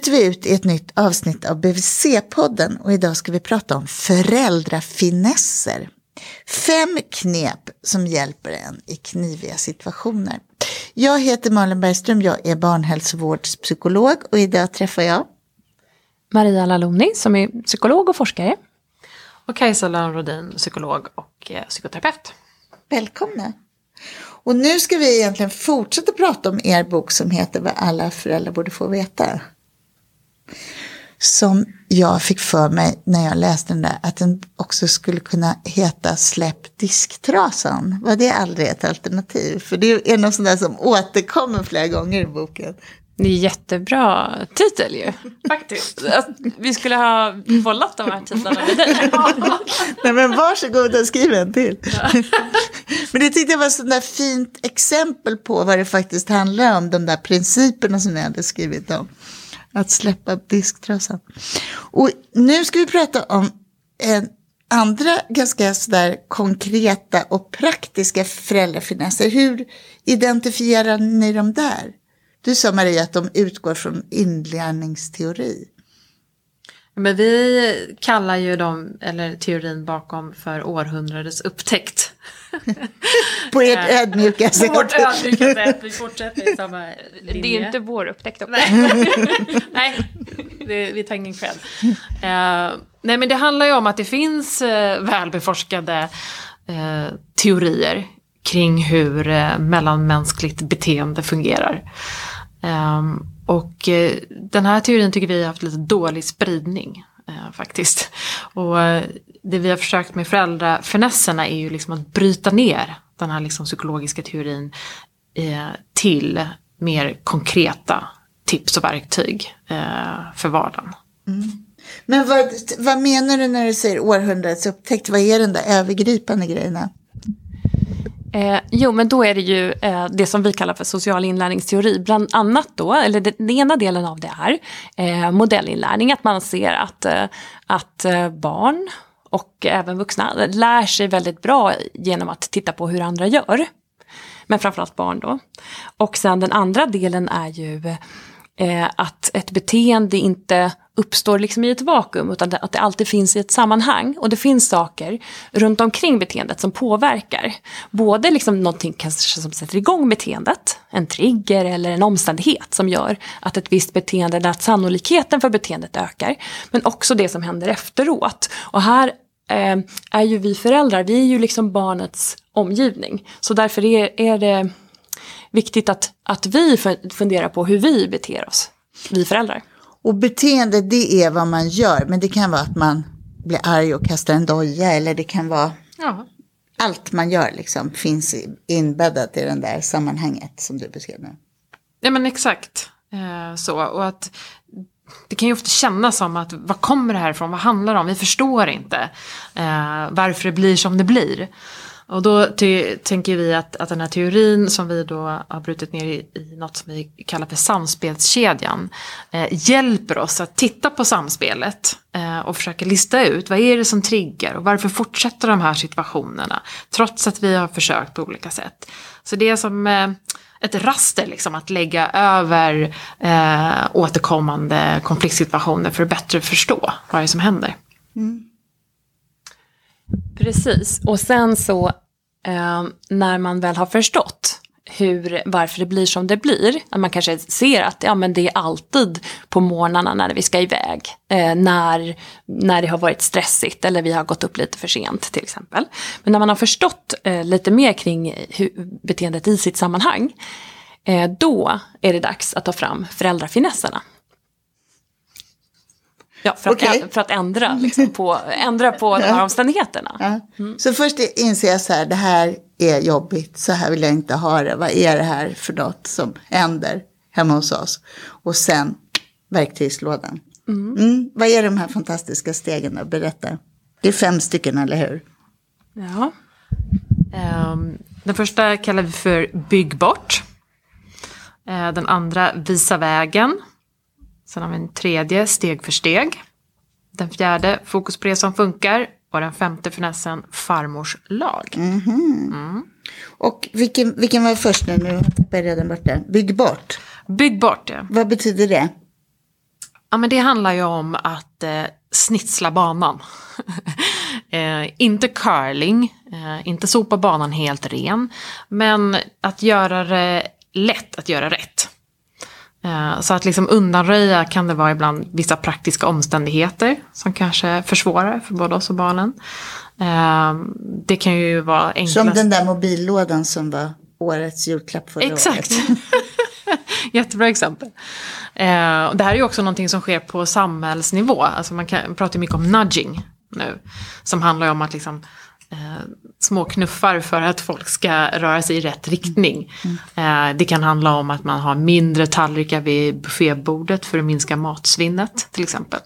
bryter vi ut i ett nytt avsnitt av BVC-podden och idag ska vi prata om föräldrafinesser. Fem knep som hjälper en i kniviga situationer. Jag heter Malin Bergström, jag är barnhälsovårdspsykolog och idag träffar jag Maria Laloni som är psykolog och forskare. Och Kajsa Lönnrodin, psykolog och eh, psykoterapeut. Välkomna! Och nu ska vi egentligen fortsätta prata om er bok som heter Vad alla föräldrar borde få veta. Som jag fick för mig när jag läste den där att den också skulle kunna heta Släpp disktrasan. Var det aldrig ett alternativ? För det är något sånt där som återkommer flera gånger i boken. Det är jättebra titel ju. Faktiskt. Att vi skulle ha bollat de här titlarna med dig. Nej men varsågod och skriv en till. men det tyckte jag var ett sånt där fint exempel på vad det faktiskt handlar om. De där principerna som ni hade skrivit om. Att släppa disktrasan. Och nu ska vi prata om en andra ganska sådär konkreta och praktiska föräldrafinesser. Hur identifierar ni dem där? Du sa Maria att de utgår från inlärningsteori. Men vi kallar ju dem, eller teorin bakom, för århundradets upptäckt. På ert ödmjuka sätt. På vårt ödmjuka sätt, vi fortsätter i samma linje. Det är inte vår upptäckt också. Nej, nej det, vi tar ingen cred. Uh, nej men det handlar ju om att det finns uh, välbeforskade uh, teorier kring hur uh, mellanmänskligt beteende fungerar. Um, och eh, den här teorin tycker vi har haft lite dålig spridning eh, faktiskt. Och eh, det vi har försökt med föräldrafinesserna är ju liksom att bryta ner den här liksom psykologiska teorin till mer konkreta tips och verktyg för vardagen. Mm. Men vad, vad menar du när du säger århundradets upptäckt? Vad är den där övergripande grejerna? Eh, jo, men då är det ju eh, det som vi kallar för social inlärningsteori. Bland annat då, eller det, den ena delen av det är eh, modellinlärning. Att man ser att, eh, att eh, barn och även vuxna lär sig väldigt bra genom att titta på hur andra gör. Men framförallt barn då. Och sen den andra delen är ju eh, att ett beteende inte uppstår liksom i ett vakuum utan att det alltid finns i ett sammanhang. Och det finns saker runt omkring beteendet som påverkar. Både liksom någonting kanske som sätter igång beteendet, en trigger eller en omständighet som gör att ett visst beteende, att sannolikheten för beteendet ökar. Men också det som händer efteråt. Och här eh, är ju vi föräldrar, vi är ju liksom barnets omgivning. Så därför är, är det viktigt att, att vi funderar på hur vi beter oss, vi föräldrar. Och beteende det är vad man gör, men det kan vara att man blir arg och kastar en doja eller det kan vara ja. allt man gör liksom finns inbäddat i det där sammanhanget som du beskrev nu. Ja men exakt eh, så och att det kan ju ofta kännas som att vad kommer det här ifrån, vad handlar det om, vi förstår inte eh, varför det blir som det blir. Och då tänker vi att, att den här teorin som vi då har brutit ner i, i något som vi kallar för samspelskedjan eh, hjälper oss att titta på samspelet eh, och försöka lista ut vad är det som triggar och varför fortsätter de här situationerna trots att vi har försökt på olika sätt. Så det är som eh, ett raster liksom att lägga över eh, återkommande konfliktsituationer för att bättre förstå vad det är som händer. Mm. Precis, och sen så eh, när man väl har förstått hur, varför det blir som det blir. Att man kanske ser att ja, men det är alltid på morgnarna när vi ska iväg. Eh, när, när det har varit stressigt eller vi har gått upp lite för sent till exempel. Men när man har förstått eh, lite mer kring hur, beteendet i sitt sammanhang. Eh, då är det dags att ta fram föräldrafinesserna. Ja, för, okay. att, för att ändra, liksom, på, ändra på de här omständigheterna. Ja. Mm. Så först inser jag så här, det här är jobbigt, så här vill jag inte ha det. Vad är det här för något som händer hemma hos oss? Och sen verktygslådan. Mm. Mm. Vad är de här fantastiska stegen då? Berätta. Det är fem stycken, eller hur? Ja. Um, den första kallar vi för bygg bort. Uh, den andra visa vägen. Sen har vi en tredje, steg för steg. Den fjärde, fokus på det som funkar. Och den femte finessen, farmors lag. Och vilken, vilken var först nu? Nu tappade jag redan bort den. Bygg bort. Bygg bort det. Vad betyder det? Ja, men det handlar ju om att eh, snitsla banan. eh, inte curling, eh, inte sopa banan helt ren, men att göra det lätt att göra rätt. Eh, så att liksom undanröja kan det vara ibland vissa praktiska omständigheter som kanske försvårar för både oss och barnen. Eh, det kan ju vara enklast. Som den där mobillådan som var årets julklapp förra Exakt. året. Jättebra exempel. Eh, det här är ju också någonting som sker på samhällsnivå. Alltså man kan, pratar mycket om nudging nu. Som handlar om att liksom, eh, små knuffar för att folk ska röra sig i rätt riktning. Eh, det kan handla om att man har mindre tallrikar vid buffébordet för att minska matsvinnet till exempel.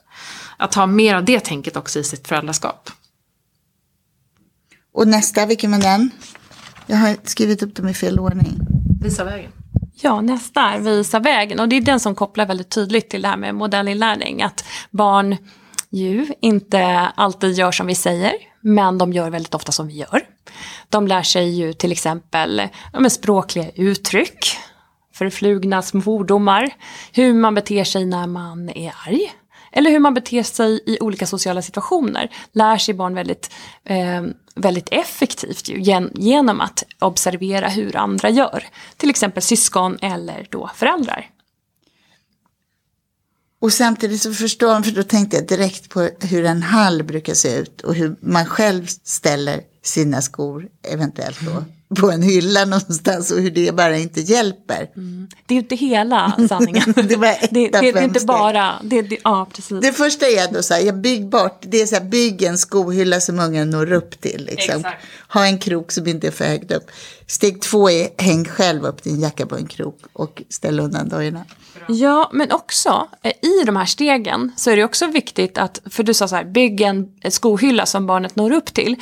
Att ha mer av det tänket också i sitt föräldraskap. Och nästa, vilken var den? Jag har skrivit upp dem i fel ordning. Visa vägen. Ja, nästa är visa vägen. Och det är den som kopplar väldigt tydligt till det här med modellinlärning. Att barn ju inte alltid gör som vi säger, men de gör väldigt ofta som vi gör. De lär sig ju till exempel ja, språkliga uttryck, förflugna svordomar, hur man beter sig när man är arg. Eller hur man beter sig i olika sociala situationer. Lär sig barn väldigt, eh, väldigt effektivt ju, gen, genom att observera hur andra gör. Till exempel syskon eller då föräldrar. Och samtidigt så förstår man, för då tänkte jag direkt på hur en hall brukar se ut och hur man själv ställer sina skor, eventuellt då, på en hylla någonstans och hur det bara inte hjälper. Det är ju inte hela sanningen. Det var ett det, det, det är inte bara... Det, det, ja, precis. Det första är då så här, jag bygg bort, det är så här, bygg en skohylla som ungen når upp till. Liksom. Exakt. Ha en krok som inte är för högt upp. Steg två är, häng själv upp din jacka på en krok och ställ undan dojorna. Ja, men också eh, i de här stegen så är det också viktigt att, för du sa så här, bygg en en skohylla som barnet når upp till.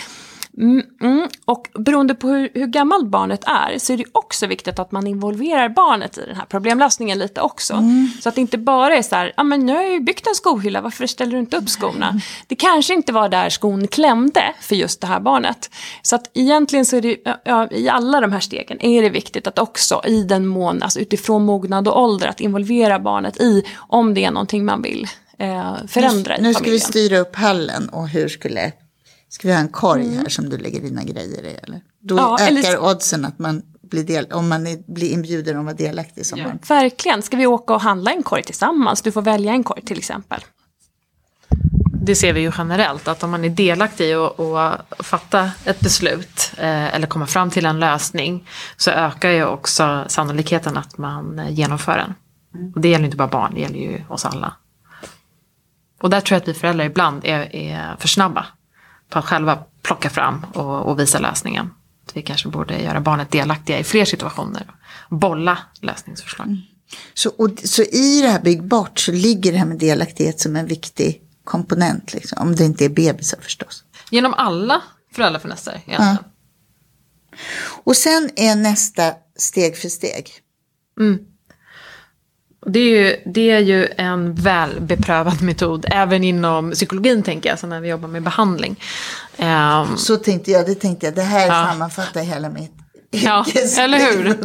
Mm, mm, och beroende på hur, hur gammalt barnet är så är det också viktigt att man involverar barnet i den här problemlösningen lite också. Så att det inte bara är så här, ja men nu har jag ju byggt en skohylla, varför ställer du inte upp skorna? Det kanske inte var där skon klämde för just det här barnet. Så att egentligen så är det, ja, i alla de här stegen är det viktigt att också i den mån, alltså utifrån mognad och ålder, att involvera barnet i om det är någonting man vill eh, förändra i Nu ska vi familjen. styra upp hallen och hur skulle, ska vi ha en korg Mm. här som du lägger dina grejer i? Eller? Då Ja, ökar eller- oddsen att man blir, del, om man är, blir inbjuden att vara delaktig som barn. Verkligen. Ska vi åka och handla en korg tillsammans? Du får välja en korg till exempel. det ser vi ju generellt, att om man är delaktig att att fatta ett beslut eh, eller komma fram till en lösning så ökar ju också sannolikheten att man genomför den. Och det gäller inte bara barn, det gäller ju oss alla. Och där tror jag att vi föräldrar ibland är, är för snabba själva plocka fram och, och visa lösningen. Att vi kanske borde göra barnet delaktiga i fler situationer. Bolla lösningsförslag. Så, och, så i det här bygg bort så ligger det här med delaktighet som en viktig komponent. Liksom, om det inte är bebisar förstås. Genom alla föräldrafinesser egentligen. Och sen är nästa steg för steg. Och Det är, ju, det är ju en väl beprövad metod, även inom psykologin tänker jag, så när vi jobbar med behandling. Ehm, Så tänkte jag, det tänkte jag, det här Ja. sammanfattar hela mitt Ja, eller hur?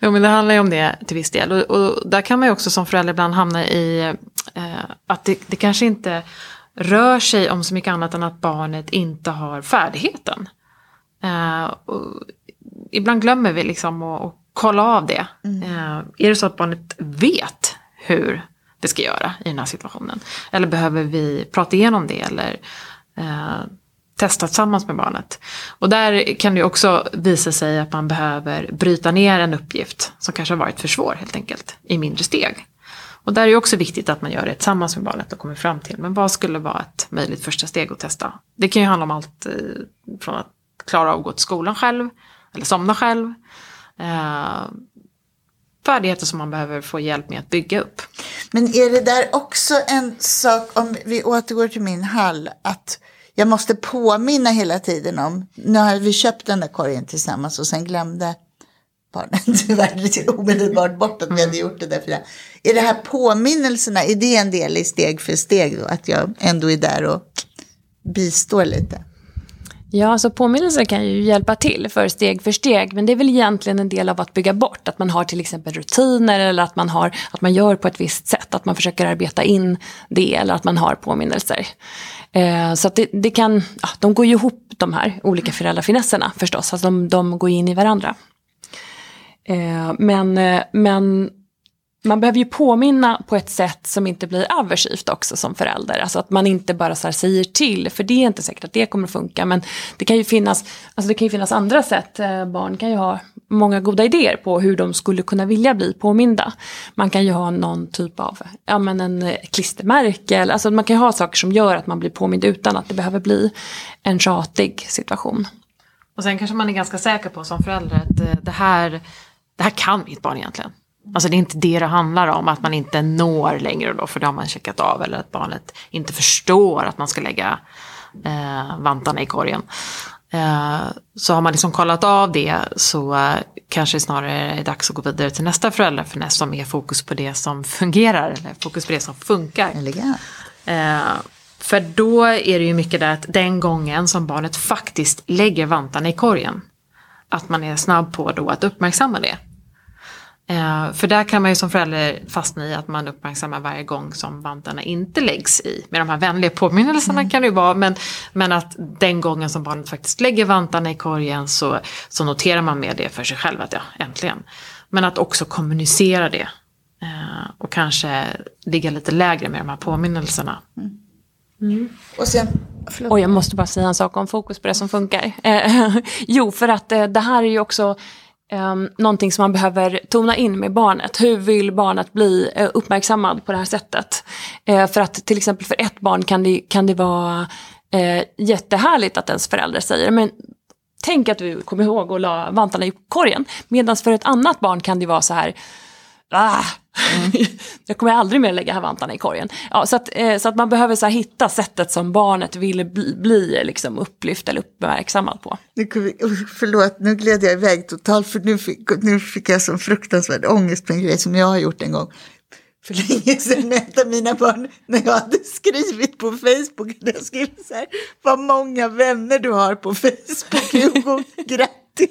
jo, men det handlar ju om det till viss del. Och, och där kan man ju också som förälder ibland hamna i eh, att det, det kanske inte rör sig om så mycket annat än att barnet inte har färdigheten. Eh, ibland glömmer vi liksom att kolla av det. Eh, är det så att barnet vet hur det ska göra i den här situationen? Eller behöver vi prata igenom det eller eh, testa tillsammans med barnet? Och där kan det också visa sig att man behöver bryta ner en uppgift som kanske har varit för svår helt enkelt i mindre steg. Och där är det också viktigt att man gör det tillsammans med barnet och kommer fram till, men vad skulle vara ett möjligt första steg att testa? Det kan ju handla om allt eh, från att klara av att gå till skolan själv, eller somna själv. Eh, färdigheter som man behöver få hjälp med att bygga upp. Men är det där också en sak, om vi återgår till min hall, att jag måste påminna hela tiden om, nu har vi köpt den där korgen tillsammans och sen glömde barnet tyvärr omedelbart bort att vi hade gjort det där. För det. Är det här påminnelserna, är det en del i steg för steg då? Att jag ändå är där och bistår lite. Ja, så påminnelser kan ju hjälpa till för steg för steg. Men det är väl egentligen en del av att bygga bort. Att man har till exempel rutiner eller att man, har, att man gör på ett visst sätt. Att man försöker arbeta in det eller att man har påminnelser. Eh, så att det, det, kan, ja, de går ju ihop de här olika föräldrafinesserna förstås. Alltså de, de går in i varandra. Eh, men, eh, men man behöver ju påminna på ett sätt som inte blir aversivt också som förälder. Alltså att man inte bara så säger till, för det är inte säkert att det kommer att funka. Men det kan ju finnas, alltså det kan ju finnas andra sätt. Eh, barn kan ju ha många goda idéer på hur de skulle kunna vilja bli påminda. Man kan ju ha någon typ av, ja men en eh, klistermärke. Alltså man kan ju ha saker som gör att man blir påmind utan att det behöver bli en tjatig situation. Och sen kanske man är ganska säker på som förälder att eh, det här, det här kan mitt barn egentligen. Alltså det är inte det det handlar om, att man inte når längre då, för det har man checkat av. Eller att barnet inte förstår att man ska lägga eh, vantarna i korgen. Eh, så har man liksom kollat av det så eh, kanske det snarare är dags att gå vidare till nästa föräldrafiness som är fokus på det som fungerar, eller fokus på det som funkar. Eh, för då är det ju mycket där att den gången som barnet faktiskt lägger vantarna i korgen, att man är snabb på då att uppmärksamma det. Eh, för där kan man ju som förälder fastna i att man uppmärksammar varje gång som vantarna inte läggs i. Med de här vänliga påminnelserna mm. kan det ju vara, men, men att den gången som barnet faktiskt lägger vantarna i korgen så, så noterar man med det för sig själv att ja, äntligen. Men att också kommunicera det. Eh, och kanske ligga lite lägre med de här påminnelserna. Mm. Mm. Och sen, och jag måste bara säga en sak om fokus på det som funkar. Eh, jo, för att eh, det här är ju också um, någonting som man behöver tona in med barnet. Hur vill barnet bli uh, uppmärksammad på det här sättet? Uh, för att till exempel för ett barn kan det, kan det vara uh, jättehärligt att ens förälder säger men tänk att du kommer ihåg att la vantarna i korgen. Medan för ett annat barn kan det vara så här ah, mm. jag kommer aldrig mer lägga vantarna i korgen. Ja, så, att, eh, så att man behöver så hitta sättet som barnet vill bli, bli liksom upplyft eller uppmärksammad på. Nu, förlåt, nu gled jag iväg totalt för nu fick, nu fick jag sån fruktansvärd ångest på en grej som jag har gjort en gång för länge sedan med ett av mina barn när jag hade skrivit på Facebook. Jag skrev så här, vad många vänner du har på Facebook, Hugo, grattis.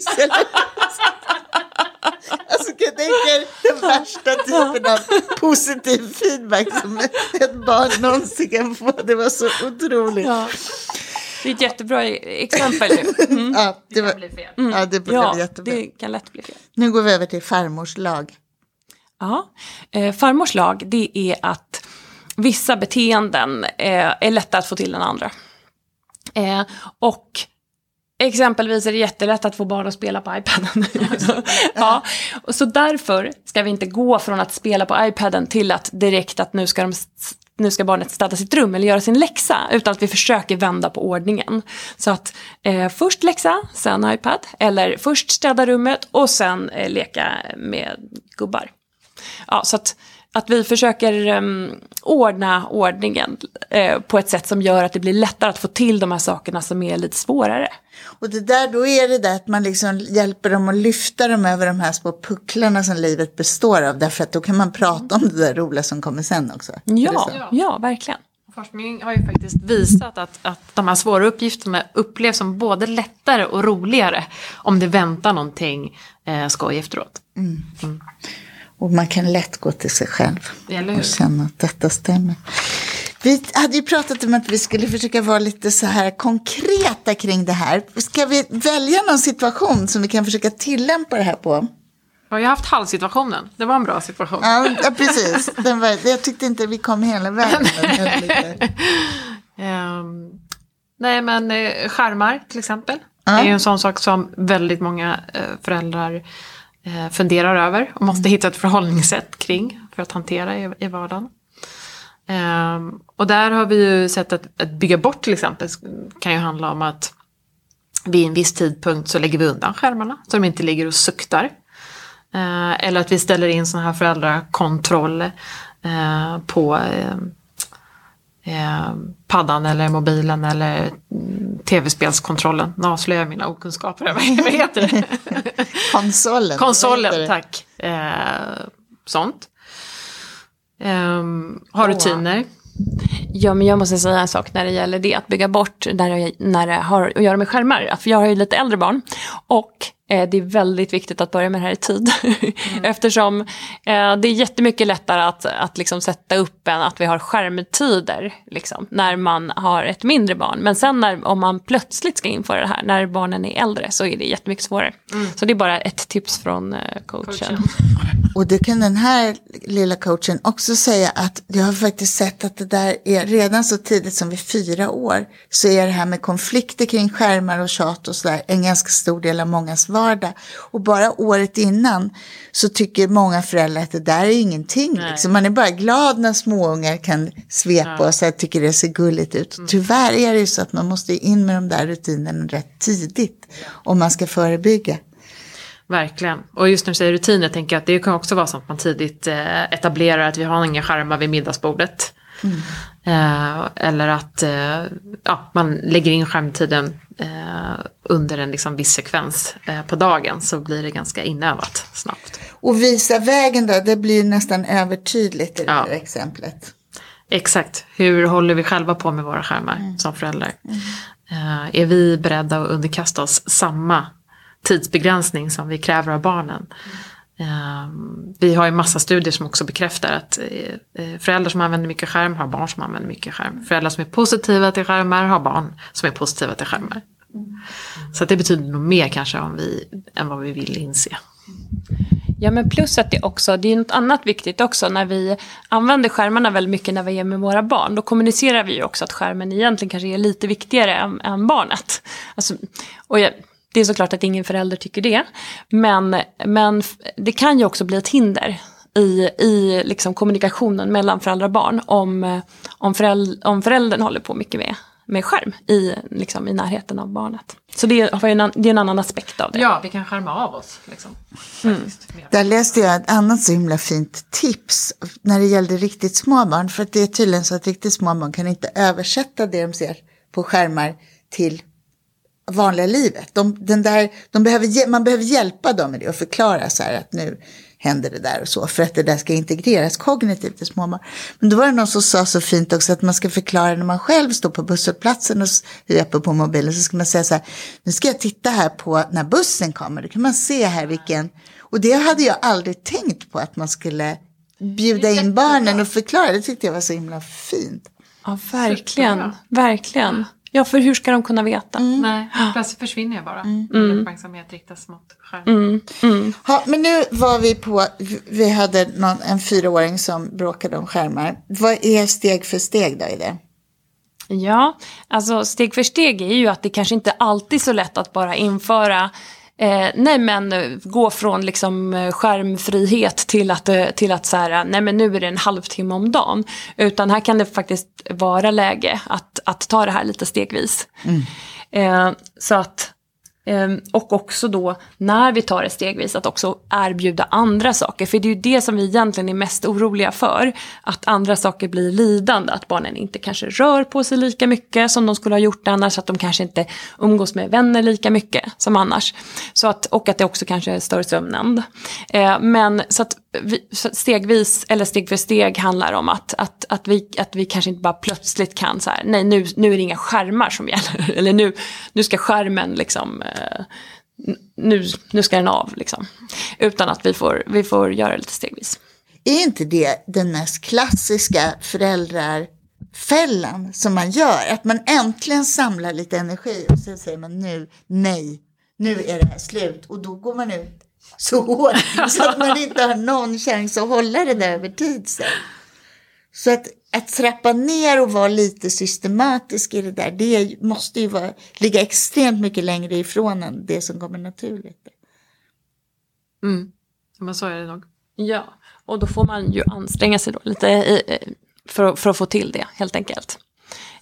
Alltså kan jag tänka er den värsta typen av positiv feedback som ett barn någonsin kan få. Det var så otroligt. Ja. Det är ett jättebra exempel Mm. Ja, det, var, det fel. Mm. Ja, det ja, jättebra. det kan lätt bli fel. Nu går vi över till farmors lag. Ja, eh, farmors lag det är att vissa beteenden eh, är lätta att få till än andra. Eh, och Exempelvis är det jättelätt att få barn att spela på iPaden. ja. Och så därför ska vi inte gå från att spela på iPaden till att direkt att nu ska, de, nu ska barnet städa sitt rum eller göra sin läxa. Utan att vi försöker vända på ordningen. Så att eh, först läxa, sen iPad. Eller först städa rummet och sen eh, leka med gubbar. Ja, så att att vi försöker um, ordna ordningen uh, på ett sätt som gör att det blir lättare att få till de här sakerna som är lite svårare. Och det där, då är det där att man liksom hjälper dem att lyfta dem över de här små pucklarna som livet består av. Därför att då kan man prata om det där roliga som kommer sen också. Ja, ja, verkligen. Forskning har ju faktiskt visat att, att de här svåra uppgifterna upplevs som både lättare och roligare om det väntar någonting eh, skoj efteråt. Mm. Mm. Och man kan lätt gå till sig själv och känna att detta stämmer. Vi hade ju pratat om att vi skulle försöka vara lite så här konkreta kring det här. Ska vi välja någon situation som vi kan försöka tillämpa det här på? Jag har haft halvsituationen. Det var en bra situation. Ja, ja precis. Den var, jag tyckte inte vi kom hela vägen. um, nej, men eh, skärmar till exempel. Ja. Är ju en sån sak som väldigt många eh, föräldrar Eh, funderar över och måste hitta ett förhållningssätt kring för att hantera i, i vardagen. Um, och där har vi ju sett att, att bygga bort till exempel kan ju handla om att vid en viss tidpunkt så lägger vi undan skärmarna så de inte ligger och suktar. Uh, eller att vi ställer in sådana här föräldrakontroller uh, på uh, eh, paddan eller mobilen eller tv-spelskontrollen. Nu avslöjar jag mina okunskaper. Vad heter det? Konsolen. Konsolen, tack. Eh, sånt. Eh, har rutiner. Ja, men jag måste säga en sak när det gäller det, att bygga bort när det, när det har att göra med skärmar. För jag har ju lite äldre barn. Och det är väldigt viktigt att börja med det här i tid. Mm. Eftersom eh, det är jättemycket lättare att, att liksom sätta upp än att vi har skärmtider liksom, när man har ett mindre barn. Men sen när, om man plötsligt ska införa det här när barnen är äldre så är det jättemycket svårare. Mm. Så det är bara ett tips från eh, coachen. coachen. Och det kan den här lilla coachen också säga att jag har faktiskt sett att det där är redan så tidigt som vid fyra år så är det här med konflikter kring skärmar och tjat och sådär en ganska stor del av mångas vardag. Och bara året innan så tycker många föräldrar att det där är ingenting. Liksom. Man är bara glad när småungar kan svepa ja. och så här, tycker det ser gulligt ut. Mm. Tyvärr är det ju så att man måste in med de där rutinerna rätt tidigt om man ska förebygga. Verkligen. Och just när du säger rutiner tänker jag att det kan också vara så att man tidigt eh, etablerar att vi har inga skärmar vid middagsbordet. Mm. Eh, eller att eh, ja, man lägger in skärmtiden eh, under en liksom viss sekvens på dagen så blir det ganska inövat snabbt. Och visa vägen då, det blir nästan övertydligt i det ja. här exemplet. Exakt, hur håller vi själva på med våra skärmar mm. som föräldrar? Mm. Är vi beredda att underkasta oss samma tidsbegränsning som vi kräver av barnen. Mm. Vi har ju massa studier som också bekräftar att eh, eh, föräldrar som använder mycket skärm har barn som använder mycket skärm. Föräldrar som är positiva till skärmar har barn som är positiva till skärmar. Mm. Så det betyder nog mer kanske om vi, än vad vi vill inse. Ja, men plus att det också, det är något annat viktigt också när vi använder skärmarna väldigt mycket när vi är med våra barn. Då kommunicerar vi ju också att skärmen egentligen kanske är lite viktigare än, än barnet. Alltså, och jag, det är såklart att ingen förälder tycker det. Men, men det kan ju också bli ett hinder i, i liksom kommunikationen mellan föräldrar och barn om, om, föräld, om föräldern håller på mycket med, med skärm i, liksom, i närheten av barnet. Så det är, en, det är en annan aspekt av det. Ja, vi kan skärma av oss. Liksom. Mm. Där läste jag ett annat så himla fint tips när det gällde riktigt små barn. För det är tydligen så att riktigt små barn kan inte översätta det de ser på skärmar till vanliga livet. De, den där, de behöver, man behöver hjälpa dem med det och förklara så här att nu händer det där och så för att det där ska integreras kognitivt i småbarn. Men då var det någon som sa så fint också att man ska förklara när man själv står på busshållplatsen och är på mobilen så ska man säga så här, nu ska jag titta här på när bussen kommer, då kan man se här vilken, och det hade jag aldrig tänkt på att man skulle bjuda in barnen och förklara, det tyckte jag var så himla fint. Ja, verkligen, verkligen. Ja, för hur ska de kunna veta? Mm. Nej, plötsligt försvinner jag bara. Mm. mm. Uppmärksamhet riktas mot skärmen. Mm. Mm. Ja, men nu var vi på, vi hade någon, en fyraåring som bråkade om skärmar. Vad är steg för steg då i det? Ja, alltså steg för steg är ju att det kanske inte alltid är så lätt att bara införa Eh, nej men eh, gå från liksom eh, skärmfrihet till att, eh, till att så här, nej men nu är det en halvtimme om dagen. Utan här kan det faktiskt vara läge att, att ta det här lite stegvis. Mm. Eh, så att Ehm, och också då, när vi tar det stegvis, att också erbjuda andra saker. För det är ju det som vi egentligen är mest oroliga för. Att andra saker blir lidande. Att barnen inte kanske rör på sig lika mycket som de skulle ha gjort annars. Att de kanske inte umgås med vänner lika mycket som annars. Så att, och att det också kanske stör sömnen. Ehm, men så att stegvis, eller steg för steg, handlar om att, att, att, vi, att vi kanske inte bara plötsligt kan så här, nej nu, nu är det inga skärmar som gäller. Eller nu, nu ska skärmen liksom, eh, nu, nu ska den av liksom. Utan att vi får, vi får göra det lite stegvis. Är inte det den mest klassiska föräldrarfällan som man gör? Att man äntligen samlar lite energi och sen säger man nu, nej, nu är det här slut. Och då går man ut så hårt så att man inte har någon chans att hålla det där över tid sen. Så att, att trappa ner och vara lite systematisk i det där, det måste ju vara, ligga extremt mycket längre ifrån än det som kommer naturligt. Mm, men så är det nog. Ja, och då får man ju anstränga sig då lite för, för att få till det helt enkelt.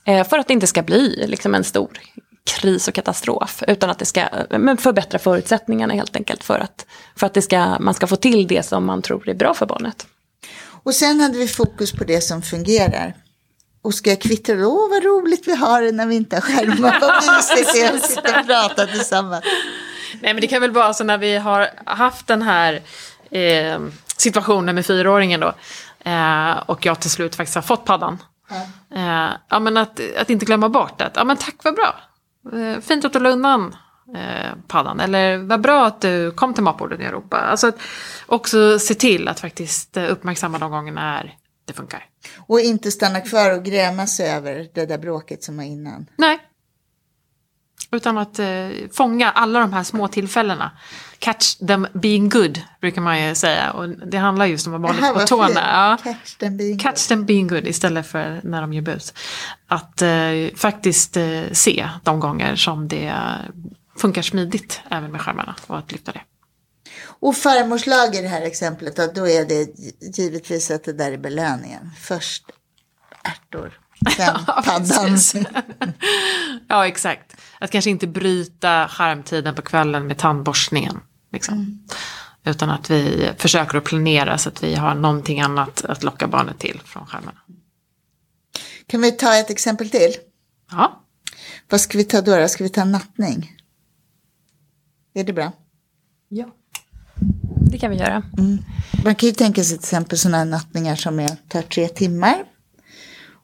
Eh, för att det inte ska bli liksom en stor kris och katastrof. Utan att det ska men förbättra förutsättningarna helt enkelt för att, för att det ska, man ska få till det som man tror är bra för barnet. Och sen hade vi fokus på det som fungerar. Och ska jag kvittra, åh vad roligt vi har det när vi inte har skärmar. Vad mysigt det är att sitta och prata tillsammans. Nej men det kan väl vara så när vi har haft den här eh, situationen med fyraåringen då. Eh, och jag till slut faktiskt har fått paddan Eh, ja, men att, att inte glömma bort att, ja men tack vad bra. Eh, fint att du la undan eh, paddan. Eller vad bra att du kom till matbordet i Europa. Alltså att också se till att faktiskt eh, uppmärksamma de gångerna när det funkar. Och inte stanna kvar och gräma sig över det där bråket som var innan. Nej. Utan att eh, fånga alla de här små tillfällena. Catch them being good, brukar man ju säga. Och det handlar just om att vara lite på tårna. Ja. Catch them being Catch them being good istället för när de gör bus. Att eh, faktiskt eh, se de gånger som det funkar smidigt även med skärmarna och att lyfta det. Och farmors lag i det här exemplet, då, då är det givetvis att det där är belöningen. Först ärtor, sen Ja, paddan. ja, exakt. Att kanske inte bryta skärmtiden på kvällen med tandborstningen. Liksom. Utan att vi försöker att planera så att vi har någonting annat att locka barnet till från skärmarna. Kan vi ta ett exempel till? Ja, Vad ska vi ta då? då? Ska vi ta nattning? Är det bra? Ja. Det kan vi göra. Man kan ju tänka sig till exempel sådana nattningar som är, tar tre timmar.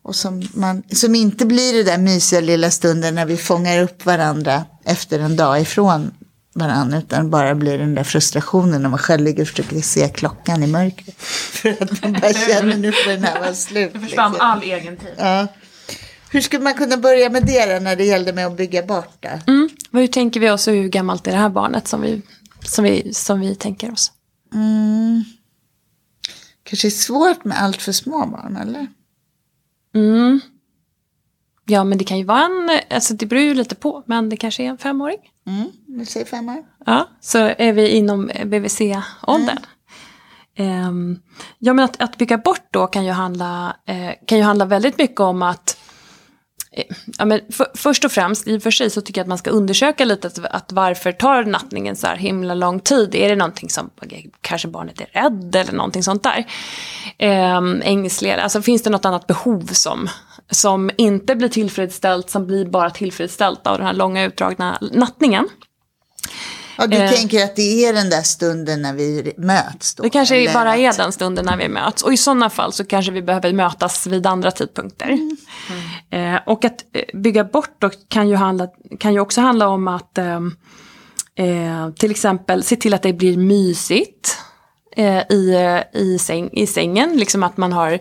Och som, man, som inte blir det där mysiga lilla stunden när vi fångar upp varandra efter en dag ifrån varandra. Utan bara blir den där frustrationen när man själv ligger och försöker se klockan i mörkret. För att man bara känner nu får den här vara slut. liksom. all egen tid. Ja. Hur skulle man kunna börja med det då, när det gällde med att bygga bort det? Mm. Vad- Hur tänker vi oss och hur gammalt är det här barnet som vi, som vi, som vi tänker oss? Mm. Kanske är svårt med allt för små barn, eller? Mm. Ja, men det kan ju vara en, alltså det beror ju lite på, men det kanske är en femåring. Mm. Du säger fem år? Ja, så är vi inom BVC-åldern. Ehm, ja, men att, att bygga bort då kan ju handla, eh, kan ju handla väldigt mycket om att Eh, ja, men för, först och främst, i och för sig så tycker jag att man ska undersöka lite att, att varför tar nattningen så här himla lång tid? Är det någonting som, kanske barnet är rädd eller någonting sånt där? Ehm, ängslig, alltså finns det något annat behov som, som inte blir tillfredsställt, som blir bara tillfredsställt av den här långa utdragna nattningen? Ja, du Eh. tänker att det är den där stunden när vi möts då? Det kanske eller bara är den stunden när vi möts. Och i sådana fall så kanske vi behöver mötas vid andra tidpunkter. Eh, och att eh, bygga bort då kan ju, handla, kan ju också handla om att ehm, eh, till exempel se till att det blir mysigt. Eh, i, eh, i, säng, I sängen, liksom att man har,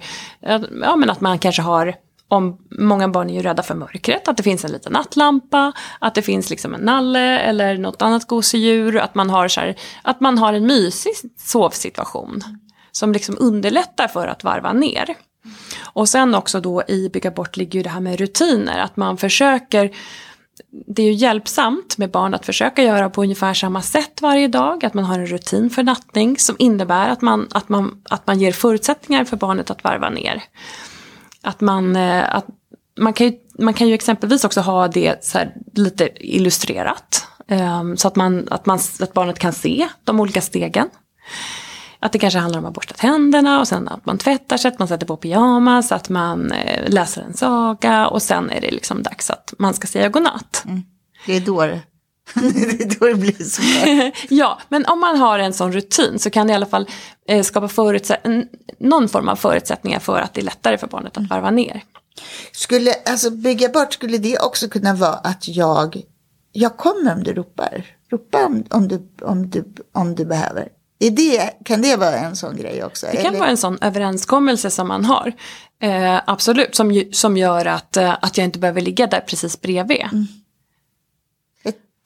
ja men att man kanske har om många barn är ju rädda för mörkret, att det finns en liten nattlampa, att det finns liksom en nalle eller något annat gosedjur, att man har, så här, att man har en mysig sovsituation som liksom underlättar för att varva ner. Och sen också då i bygga bort ligger ju det här med rutiner, att man försöker det är ju hjälpsamt med barn att försöka göra på ungefär samma sätt varje dag. Att man har en rutin för nattning som innebär att man, att man, att man ger förutsättningar för barnet att varva ner. Att man, eh, att man, kan ju, man kan ju exempelvis också ha det så här lite illustrerat. Ehm, så att, man, att, man, att barnet kan se de olika stegen. Att det kanske handlar om att borsta tänderna och sen att man tvättar sig, att man sätter på pyjamas, att man eh, läser en saga och sen är det liksom dags att man ska säga godnatt. Mm. Det är då det, är då det blir svårt. ja, men om man har en sån rutin så kan det i alla fall eh, skapa förutsätt- någon form av förutsättningar för att det är lättare för barnet att varva ner. Skulle, alltså bygga bort, skulle det också kunna vara att jag, jag kommer om du ropar. Ropa om, om, du, om, du, om du behöver. Är det, kan det vara en sån grej också? Det kan vara en sån överenskommelse som man har. Eh, absolut, som, som gör att, eh, att jag inte behöver ligga där precis bredvid. Jag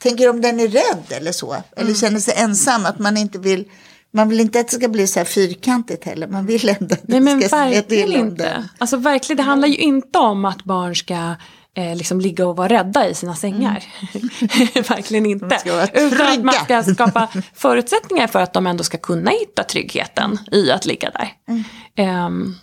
tänker om den är rädd eller så. Eller känner sig ensam, att man inte vill man vill inte att det ska bli så här fyrkantigt heller. Man vill ändå att Nej det men ska verkligen till om inte. den. Alltså verkligen, det handlar ju inte om att barn ska eh, liksom ligga och vara rädda i sina sängar. verkligen inte. Mm. ska vara Utan att man ska skapa förutsättningar för att de ändå ska kunna hitta tryggheten i att ligga där. Mm. Ehm,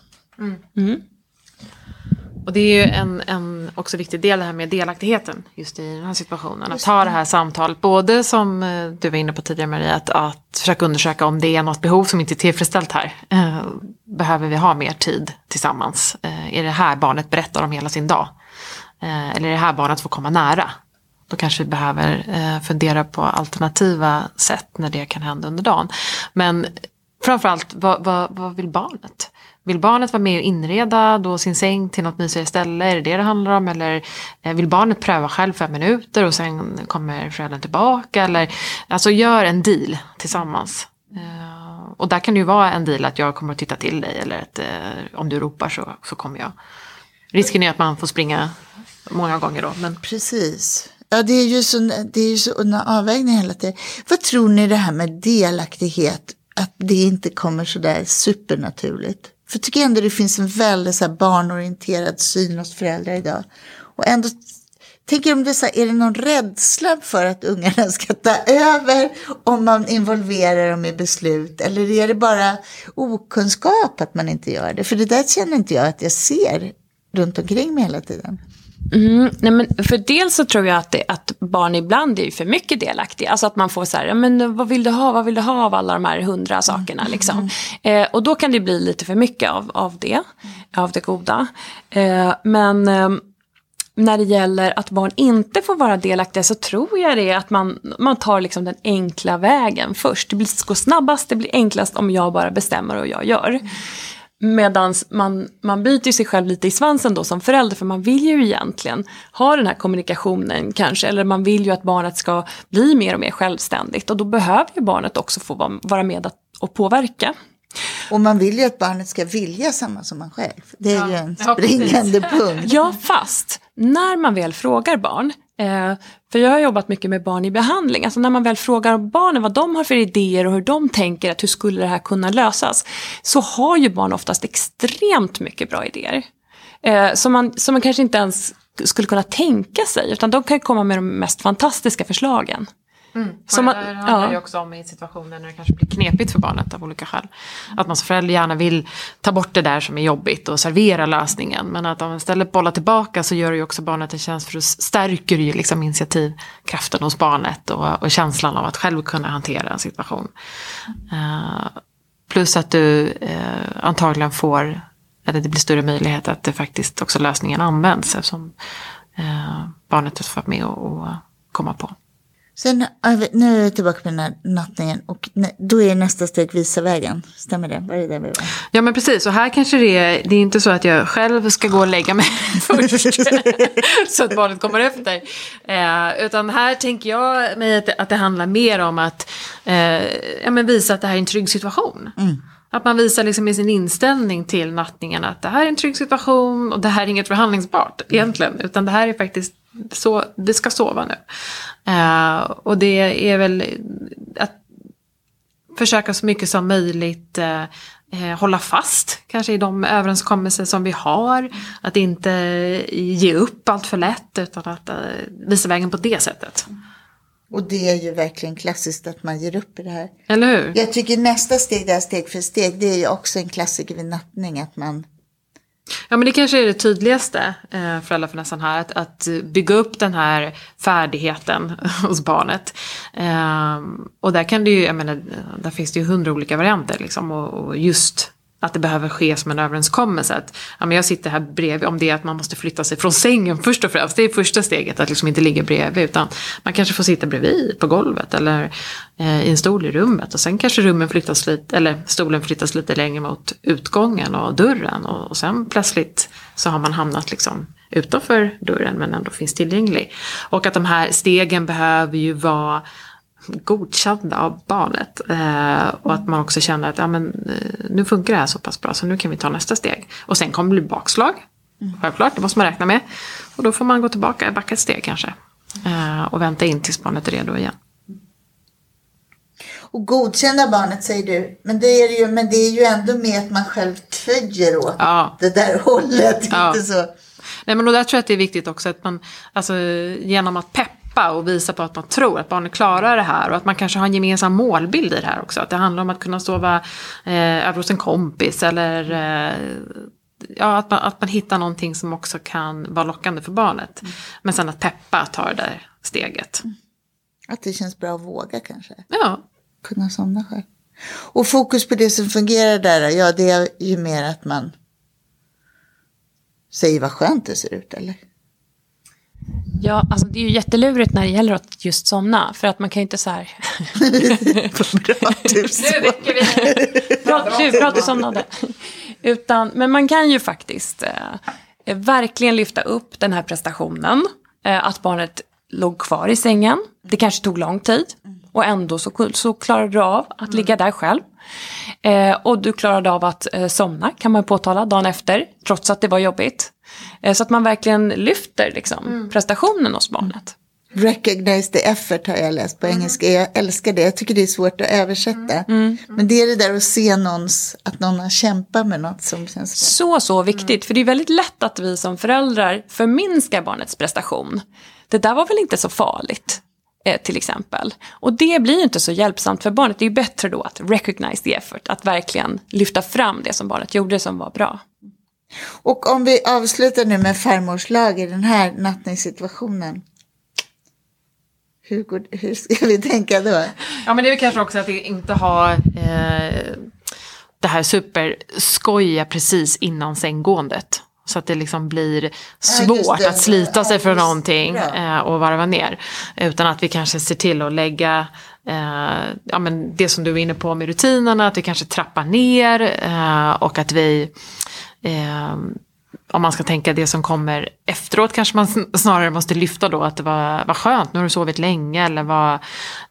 Och det är ju en, en också viktig del det här med delaktigheten just i den här situationen. Att ta det här samtalet, både som eh, du var inne på tidigare Maria, att, att försöka undersöka om det är något behov som inte är tillfredsställt här. Eh, behöver vi ha mer tid tillsammans? Eh, är det här barnet berättar om hela sin dag? Eller är det här barnet får komma nära? Då kanske vi behöver eh, fundera på alternativa sätt när det kan hända under dagen. Men framförallt, vad, vad, vad vill barnet? Vill barnet vara med och inreda då sin säng till något mysigare ställe? Är det det det handlar om? Eller eh, vill barnet pröva själv fem minuter och sen kommer föräldern tillbaka? Eller, alltså gör en deal tillsammans. Eh, och där kan det ju vara en deal att jag kommer att titta till dig eller att eh, om du ropar så, så kommer jag. Risken är att man får springa många gånger då. Men... Precis. Ja, det är ju sådana avvägningar så hela tiden. Vad tror ni det här med delaktighet, att det inte kommer sådär supernaturligt? För jag tycker ändå det finns en väldigt så här barnorienterad syn hos föräldrar idag. Och ändå tänker jag om det så här, är det någon rädsla för att ungarna ska ta över om man involverar dem i beslut? Eller är det bara okunskap att man inte gör det? För det där känner inte jag att jag ser runt omkring mig hela tiden. Mm, nej men för dels så tror jag att, det, att barn ibland är för mycket delaktiga. Alltså att man får så här, ja, men vad vill du ha, vad vill du ha av alla de här hundra sakerna. Liksom. Eh, och då kan det bli lite för mycket av, av det, av det goda. Eh, men eh, när det gäller att barn inte får vara delaktiga så tror jag det är att man, man tar liksom den enkla vägen först. Det blir, går snabbast, det blir enklast om jag bara bestämmer och jag gör. Medan man, man byter sig själv lite i svansen då som förälder för man vill ju egentligen ha den här kommunikationen kanske eller man vill ju att barnet ska bli mer och mer självständigt och då behöver ju barnet också få vara, vara med att, och påverka. Och man vill ju att barnet ska vilja samma som man själv. Det är Ja, ju en ja, springande punkt. Ja, fast när man väl frågar barn, eh, för jag har jobbat mycket med barn i behandling, alltså när man väl frågar barnen vad de har för idéer och hur de tänker att hur skulle det här kunna lösas, så har ju barn oftast extremt mycket bra idéer. Eh, som, man, som man kanske inte ens skulle kunna tänka sig, utan de kan komma med de mest fantastiska förslagen. Mm. Att- det där handlar ja. ju också om i situationer när det kanske blir knepigt för barnet av olika skäl. Att man som förälder gärna vill ta bort det där som är jobbigt och servera lösningen. Men att om man istället bollar tillbaka så gör det ju också barnet en tjänst för att stärker ju liksom initiativkraften hos barnet och, och känslan av att själv kunna hantera en situation. Eh, plus att du eh, antagligen får, eller det blir större möjlighet att det faktiskt också lösningen används eftersom eh, barnet har fått med och, och komma på. Sen, nu är jag tillbaka på den här nattningen och då är nästa steg visa vägen. Stämmer det? Vad är det där vi var? Ja men precis, och här kanske det är, det är inte så att jag själv ska gå och lägga mig först. så att barnet kommer efter. Eh, utan här tänker jag mig att, det- att det handlar mer om att eh, ja, men visa att det här är en trygg situation. Att man visar liksom i sin inställning till nattningen att det här är en trygg situation och det här är inget förhandlingsbart egentligen. Utan det här är faktiskt så, vi ska sova nu. Eh, och det är väl att försöka så mycket som möjligt eh, eh, hålla fast kanske i de överenskommelser som vi har. Att inte ge upp allt för lätt utan att eh, visa vägen på det sättet. Och det är ju verkligen klassiskt att man ger upp i det här. Eller hur? Jag tycker nästa steg, där steg för steg, det är ju också en klassiker vid nattning. Att man, Ja men det kanske är det tydligaste eh, föräldraförnäsan här. Att, att bygga upp den här färdigheten hos barnet. Ehm, och där kan det ju, jag menar, där finns det ju hundra olika varianter liksom. Och, och just att det behöver ske som en överenskommelse. Att, ja, men jag sitter här bredvid, om det är att man måste flytta sig från sängen först och främst. Det är första steget, att liksom inte ligga bredvid. Utan man kanske får sitta bredvid på golvet eller eh, i en stol i rummet. Och sen kanske rummen flyttas lite, eller stolen flyttas lite längre mot utgången och dörren. Och, och sen plötsligt så har man hamnat liksom utanför dörren men ändå finns tillgänglig. Och att de här stegen behöver ju vara godkända av barnet. Eh, och att man också känner att ja, men, eh, nu funkar det här så pass bra så nu kan vi ta nästa steg. Och sen kommer det bli bakslag. Självklart, det måste man räkna med. Och då får man gå tillbaka, backa ett steg kanske. Eh, och vänta in tills barnet är redo igen. och godkända barnet säger du, men det är ju, men det är ju ändå med att man själv töjer åt Ja. det där hållet. Ja. Inte så. Nej men och där tror jag att det är viktigt också att man, alltså genom att peppa och visa på att man tror att barnet klarar det här och att man kanske har en gemensam målbild i det här också. Att det handlar om att kunna sova eh, över hos en kompis eller eh, ja, att, man, att man hittar någonting som också kan vara lockande för barnet. Men sen att peppa att ta det där steget. Att det känns bra att våga kanske. Ja, Kunna somna själv. Och fokus på det som fungerar där, ja det är ju mer att man säger vad skönt det ser ut eller? Ja, alltså det är ju jättelurigt när det gäller att just somna. För att man kan ju inte så här... Vad bra tips. nu väcker vi. Bra, du, bra att du somnade. Utan, men man kan ju faktiskt eh, verkligen lyfta upp den här prestationen. Eh, att barnet låg kvar i sängen. Det kanske tog lång tid. Och ändå så, så klarade du av att ligga där själv. Eh, och du klarade av att eh, somna kan man påtala dagen efter. Trots att det var jobbigt. Eh, så att man verkligen lyfter liksom, prestationen hos barnet. Recognize the effort har jag läst på engelska. Jag älskar det. Jag tycker det är svårt att översätta. Men det är det där att se någons, att någon har kämpat med något som känns... Så, så viktigt. För det är väldigt lätt att vi som föräldrar förminskar barnets prestation. Det där var väl inte så farligt, till exempel. Och det blir ju inte så hjälpsamt för barnet. Det är ju bättre då att recognize the effort, att verkligen lyfta fram det som barnet gjorde som var bra. Och om vi avslutar nu med farmors lag i den här nattningssituationen. Hur, går, hur ska vi tänka då? Ja men det är väl kanske också att inte ha eh, det här superskojiga precis innan sänggåendet. Så att det liksom blir svårt det. att slita sig Ja, från någonting bra. eh, och varva ner. Utan att vi kanske ser till att lägga eh, ja, men det som du är inne på med rutinerna, att vi kanske trappar ner eh, och att vi eh, om man ska tänka det som kommer efteråt kanske man sn- snarare måste lyfta då att det var, var skönt, nu har du sovit länge eller vad,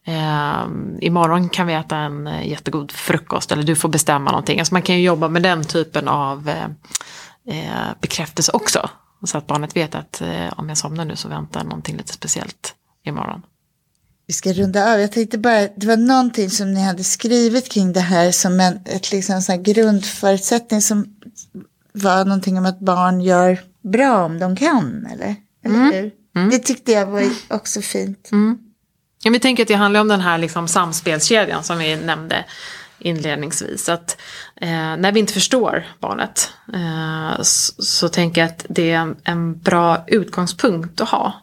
eh, imorgon kan vi äta en jättegod frukost eller du får bestämma någonting. Alltså man kan ju jobba med den typen av eh, eh, bekräftelse också. Så att barnet vet att eh, om jag somnar nu så väntar någonting lite speciellt imorgon. Vi ska runda av. Jag tänkte bara, det var någonting som ni hade skrivit kring det här som en ett liksom sån grundförutsättning som var någonting om att barn gör bra om de kan, eller? eller hur? Det tyckte jag var också fint. Ja, vi tänker att det handlar om den här liksom samspelskedjan som vi nämnde inledningsvis. Att eh, när vi inte förstår barnet eh, så, så tänker jag att det är en, en bra utgångspunkt att ha.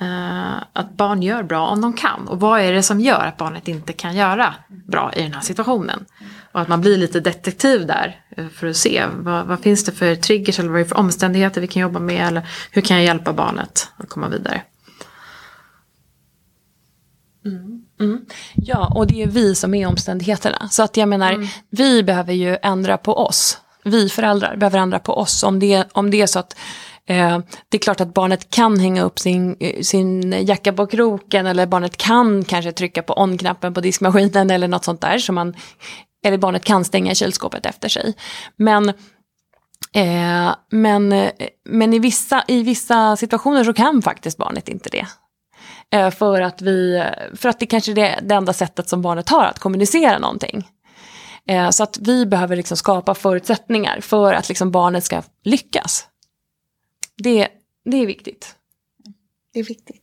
Eh, att barn gör bra om de kan. Och vad är det som gör att barnet inte kan göra bra i den här situationen? Och att man blir lite detektiv där eh, för att se vad, vad finns det för triggers eller vad är det för omständigheter vi kan jobba med. Eller hur kan jag hjälpa barnet att komma vidare. Ja, och det är vi som är omständigheterna. Så att jag menar, vi behöver ju ändra på oss. Vi föräldrar behöver ändra på oss. Om det, om det är så att eh, det är klart att barnet kan hänga upp sin, eh, sin jacka på kroken eller barnet kan kanske trycka på on-knappen på diskmaskinen eller något sånt där. Så man, eller barnet kan stänga kylskåpet efter sig. Men Eh, men eh, men i, vissa, i vissa situationer så kan faktiskt barnet inte det. Eh, för, att vi, för att det kanske är det, enda sättet som barnet har att kommunicera någonting. Eh, så att vi behöver liksom skapa förutsättningar för att liksom barnet ska lyckas. Det, det är viktigt. Det är viktigt.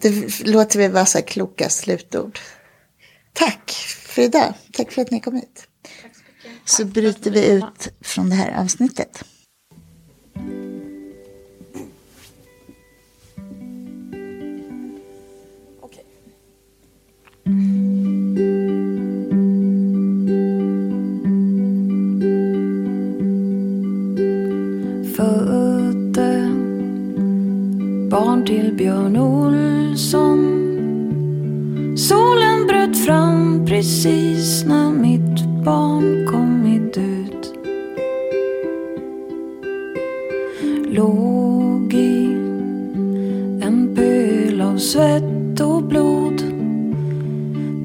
Det låter vi vara så här kloka slutord. Tack för idag. Tack för att ni kom hit. Så bryter vi ut från det här avsnittet. Till Björn Olsson. Solen bröt fram precis när mitt barn kommit ut. Låg i en pöl av svett och blod.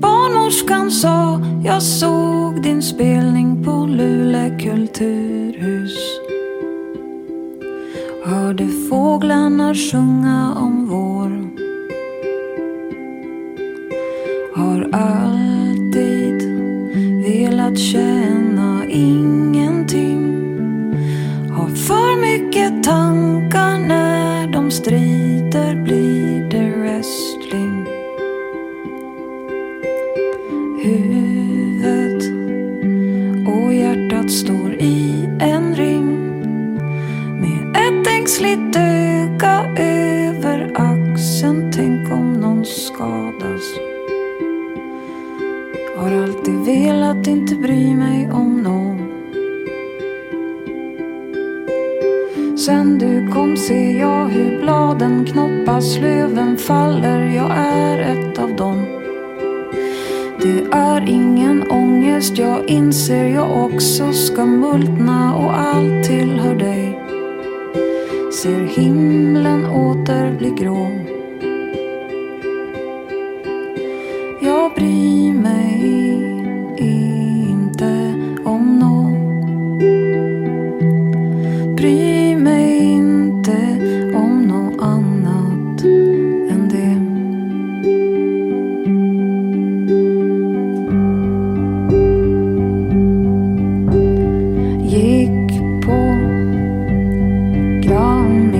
Barnmorskan sa jag såg din spelning på Luleå kultur. Hörde fåglarna sjunga om vår? Har alltid velat känna ingenting. Har för mycket tankar när de strider blir.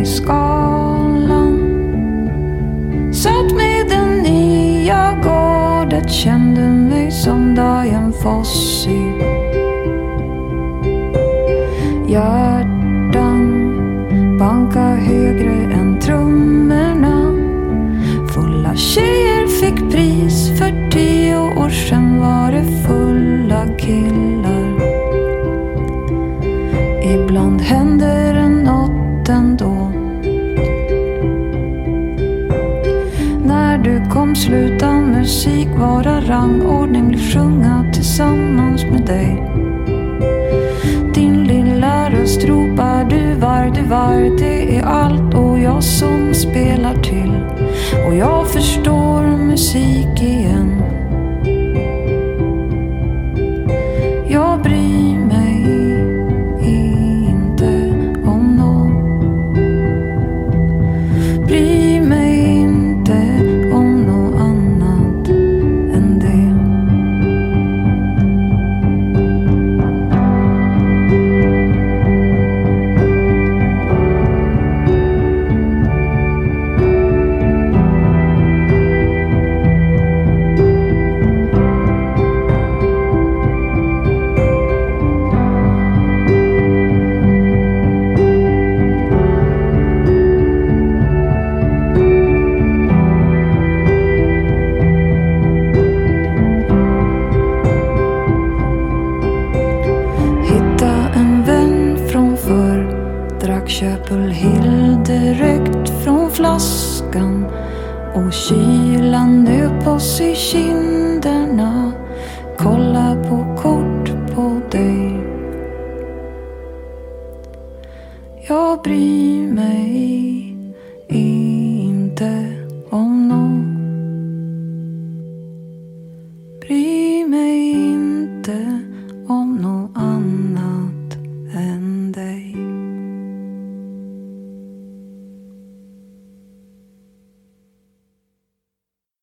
Skalan Satt med den nya gårdet, Kände mig som Dian Fossey Jag rangordning blir sjunga tillsammans med dig. Din lilla röst ropar du var, du var Det är allt. Och jag som spelar till. Och jag förstår musik